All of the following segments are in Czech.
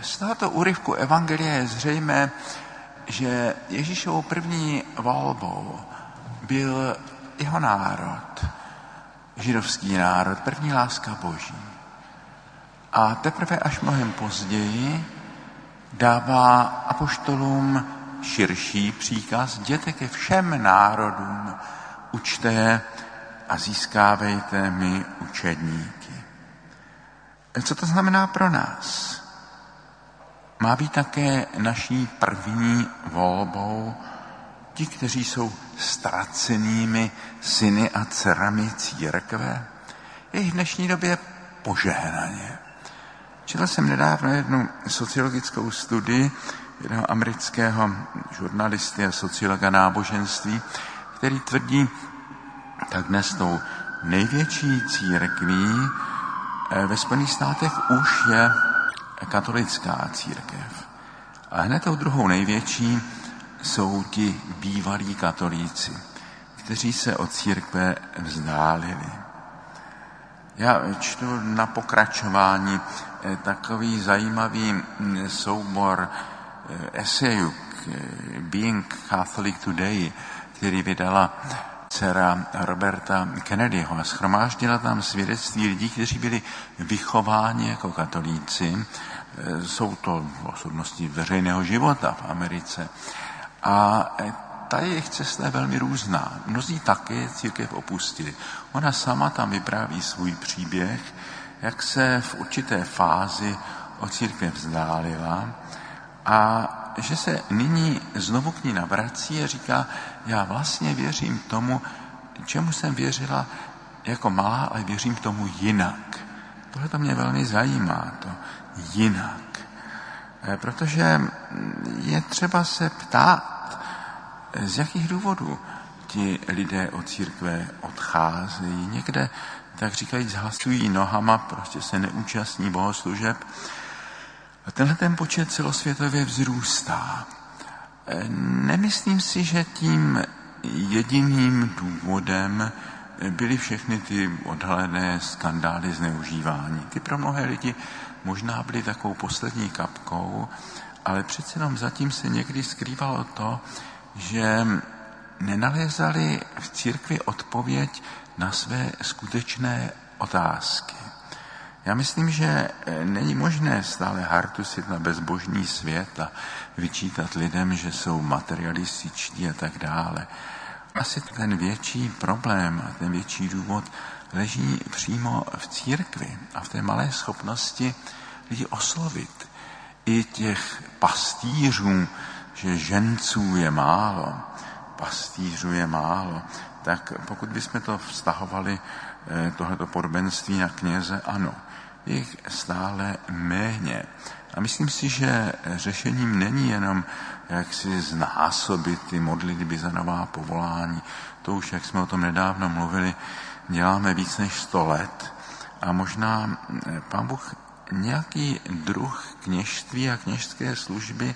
Z tohoto úryvku Evangelia je zřejmé, že Ježíšovou první volbou byl jeho národ, židovský národ, první láska Boží. A teprve až mnohem později dává apoštolům širší příkaz, jděte ke všem národům, učte a získávejte mi učedníky. Co to znamená pro nás? Má být také naší první volbou ti, kteří jsou ztracenými syny a dcerami církve, je v dnešní době požehnaně. Četl jsem nedávno jednu sociologickou studii jednoho amerického žurnalisty a sociologa náboženství, který tvrdí, tak dnes tou největší církví eh, ve Spojených státech už je katolická církev. A hned tou druhou největší jsou ti bývalí katolíci, kteří se od církve vzdálili. Já čtu na pokračování eh, takový zajímavý mm, soubor eh, esejů eh, Being Catholic Today, který vydala dcera Roberta Kennedyho a schromáždila tam svědectví lidí, kteří byli vychováni jako katolíci. Jsou to osobnosti veřejného života v Americe. A ta jejich cesta je velmi různá. Mnozí také církev opustili. Ona sama tam vypráví svůj příběh, jak se v určité fázi o církev vzdálila a že se nyní znovu k ní navrací a říká, já vlastně věřím tomu, čemu jsem věřila jako malá, ale věřím tomu jinak. Tohle to mě velmi zajímá, to jinak. Eh, protože je třeba se ptát, z jakých důvodů ti lidé od církve odcházejí. Někde, tak říkají, zhlasují nohama, prostě se neúčastní bohoslužeb. Tenhle ten počet celosvětově vzrůstá. Eh, nemyslím si, že tím jediným důvodem byly všechny ty odhalené skandály zneužívání. Ty pro mnohé lidi možná byly takovou poslední kapkou, ale přece jenom zatím se někdy skrývalo to, že nenalézali v církvi odpověď na své skutečné otázky. Já myslím, že není možné stále hartusit na bezbožný svět a vyčítat lidem, že jsou materialističtí a tak dále. Asi ten větší problém a ten větší důvod leží přímo v církvi a v té malé schopnosti lidi oslovit. I těch pastýřů, že ženců je málo, pastýřů je málo, tak pokud bychom to vztahovali, eh, tohleto podobenství na kněze, ano, jich stále méně. A myslím si, že řešením není jenom, jak si znásobit ty modlitby za nová povolání. To už, jak jsme o tom nedávno mluvili, děláme víc než sto let. A možná eh, pán Bůh nějaký druh kněžství a kněžské služby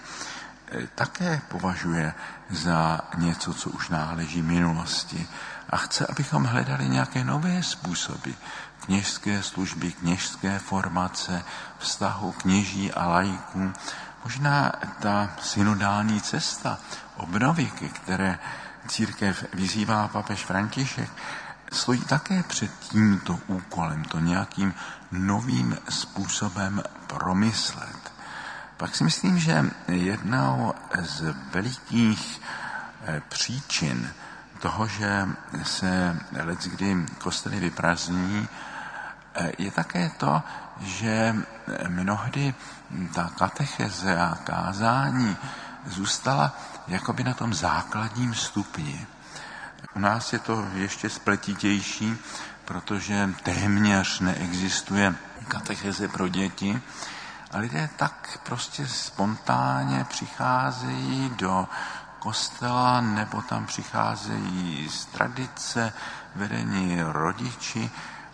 také považuje za něco, co už náleží minulosti a chce, abychom hledali nějaké nové způsoby kněžské služby, kněžské formace, vztahu kněží a lajků. Možná ta synodální cesta obnovy, které církev vyzývá papež František, stojí také před tímto úkolem, to nějakým novým způsobem promyslet. Pak si myslím, že jednou z velikých eh, příčin toho, že se kdy kostely vyprazní, eh, je také to, že mnohdy ta katecheze a kázání zůstala jakoby na tom základním stupni. U nás je to ještě spletitější, protože téměř neexistuje katecheze pro děti. Lidé tak prostě spontánně přicházejí do kostela, nebo tam přicházejí z tradice, vedení rodiči,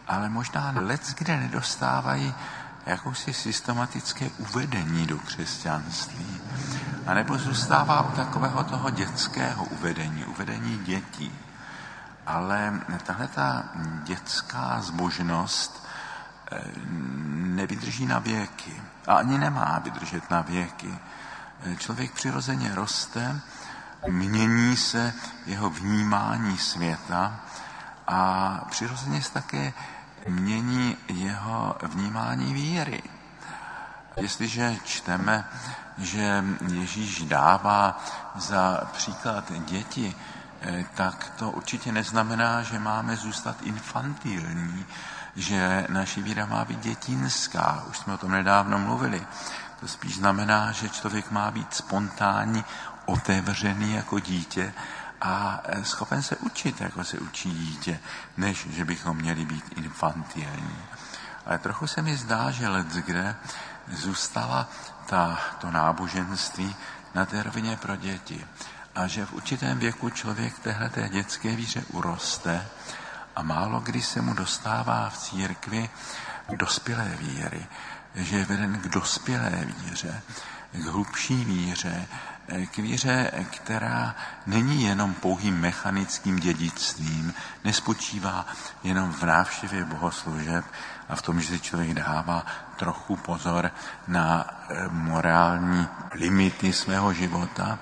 ale možná let, kde nedostávají jakousi systematické uvedení do křesťanství. A nebo zůstává u takového toho dětského uvedení, uvedení dětí. Ale tahle ta dětská zbožnost eh, nevydrží na věky. A ani nemá vydržet na věky. Člověk přirozeně roste, mění se jeho vnímání světa a přirozeně se také mění jeho vnímání víry. Jestliže čteme, že Ježíš dává za příklad děti, tak to určitě neznamená, že máme zůstat infantilní, že naši víra má být dětinská. Už jsme o tom nedávno mluvili. To spíš znamená, že člověk má být spontánní, otevřený jako dítě a eh, schopen se učit, jako se učí dítě, než že bychom měli být infantilní. Ale trochu se mi zdá, že let kde zůstala ta, to náboženství na té rovině pro děti. A že v určitém věku člověk téhle té dětské víře uroste a málo kdy se mu dostává v církvi dospělé víry, že je veden k dospělé víře, k hlubší víře, k víře, která není jenom pouhým mechanickým dědictvím, nespočívá jenom v návštěvě bohoslužeb a v tom, že si člověk dává trochu pozor na morální limity svého života,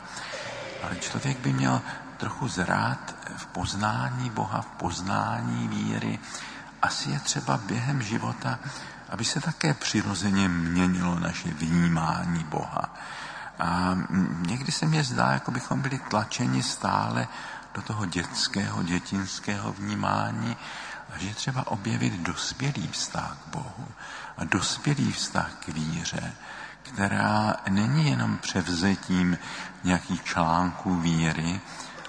ale člověk by měl trochu zrát v poznání Boha, v poznání víry. Asi je třeba během života, aby se také přirozeně měnilo naše vnímání Boha. A někdy se mi zdá, jako bychom byli tlačeni stále do toho dětského, dětinského vnímání a že třeba objevit dospělý vztah k Bohu a dospělý vztah k víře, která není jenom převzetím nějakých článků víry,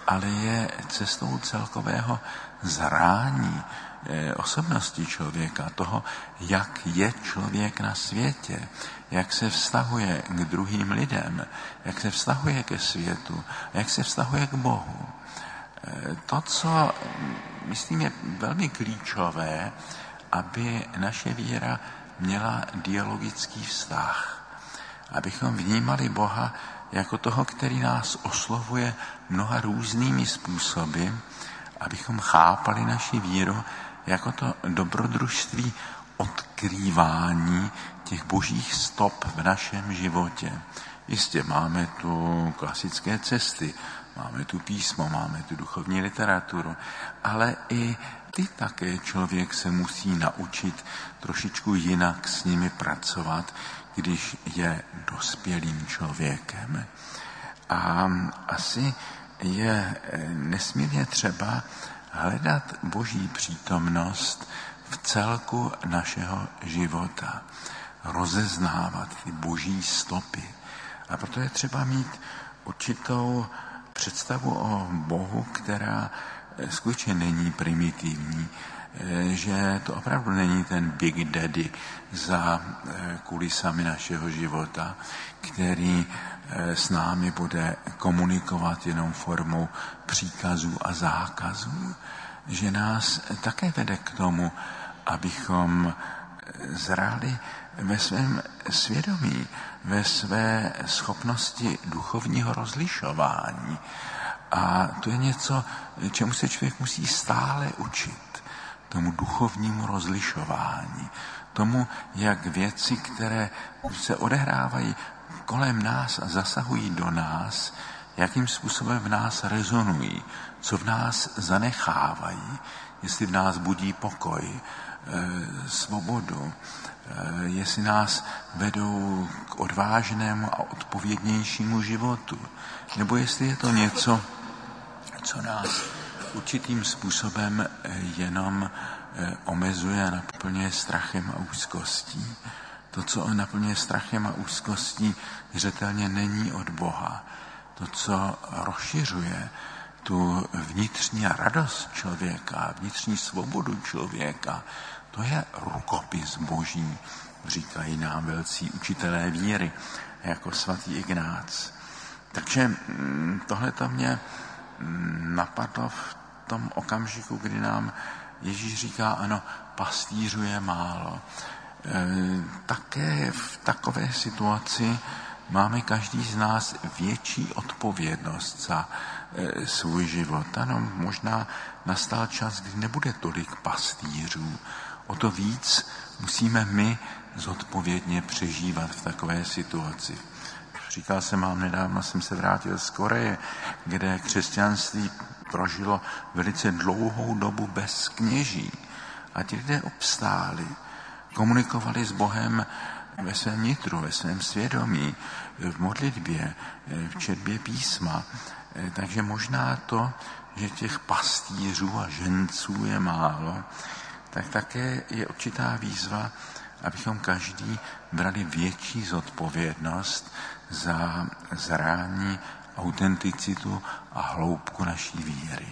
ale je cestou celkového zrání eh, osobnosti člověka, toho, jak je člověk na světě, jak se vztahuje k druhým lidem, jak se vztahuje ke světu, jak se vztahuje k Bohu. Eh, to, co myslím je velmi klíčové, aby naše víra měla dialogický vztah. Abychom vnímali Boha jako toho, který nás oslovuje mnoha různými způsoby, abychom chápali naši víru jako to dobrodružství odkrývání těch božích stop v našem životě. Jistě máme tu klasické cesty, máme tu písmo, máme tu duchovní literaturu, ale i ty také člověk se musí naučit trošičku jinak s nimi pracovat, když je dospělým člověkem. A asi je nesmírně třeba hledat boží přítomnost v celku našeho života, rozeznávat ty boží stopy. A proto je třeba mít určitou představu o Bohu, která eh, skutečně není primitivní, eh, že to opravdu není ten Big Daddy za eh, kulisami našeho života, který s námi bude komunikovat jenom formou příkazů a zákazů, že nás také vede k tomu, abychom zrali ve svém svědomí, ve své schopnosti duchovního rozlišování. A to je něco, čemu se člověk musí stále učit. Tomu duchovnímu rozlišování. Tomu, jak věci, které se odehrávají kolem nás a zasahují do nás, jakým způsobem v nás rezonují, co v nás zanechávají, jestli v nás budí pokoj, Eh, svobodu, eh, jestli nás vedou k odvážnému a odpovědnějšímu životu, nebo jestli je to něco, co nás určitým způsobem eh, jenom omezuje a naplňuje strachem a úzkostí. To, co naplňuje strachem a úzkostí, zřetelně není od Boha. To, co rozšiřuje tu vnitřní radost člověka, vnitřní svobodu člověka, to je rukopis boží, říkají nám velcí učitelé víry, jako svatý Ignác. Takže mm, tohle to mě napadlo v tom okamžiku, kdy nám Ježíš říká, ano, pastýřů je málo. E, také v takové situaci máme každý z nás větší odpovědnost za e, svůj život. Ano, možná nastal čas, kdy nebude tolik pastýřů, o to víc musíme my zodpovědně přežívat v takové situaci. Říkal jsem vám, nedávno jsem se vrátil z Koreje, kde křesťanství prožilo velice dlouhou dobu bez kněží. A ti lidé obstáli, komunikovali s Bohem ve svém nitru, ve svém svědomí, v modlitbě, v četbě písma. Takže možná to, že těch pastýřů a ženců je málo, tak také je určitá výzva, abychom každý brali větší zodpovědnost za zrání, autenticitu a hloubku naší víry.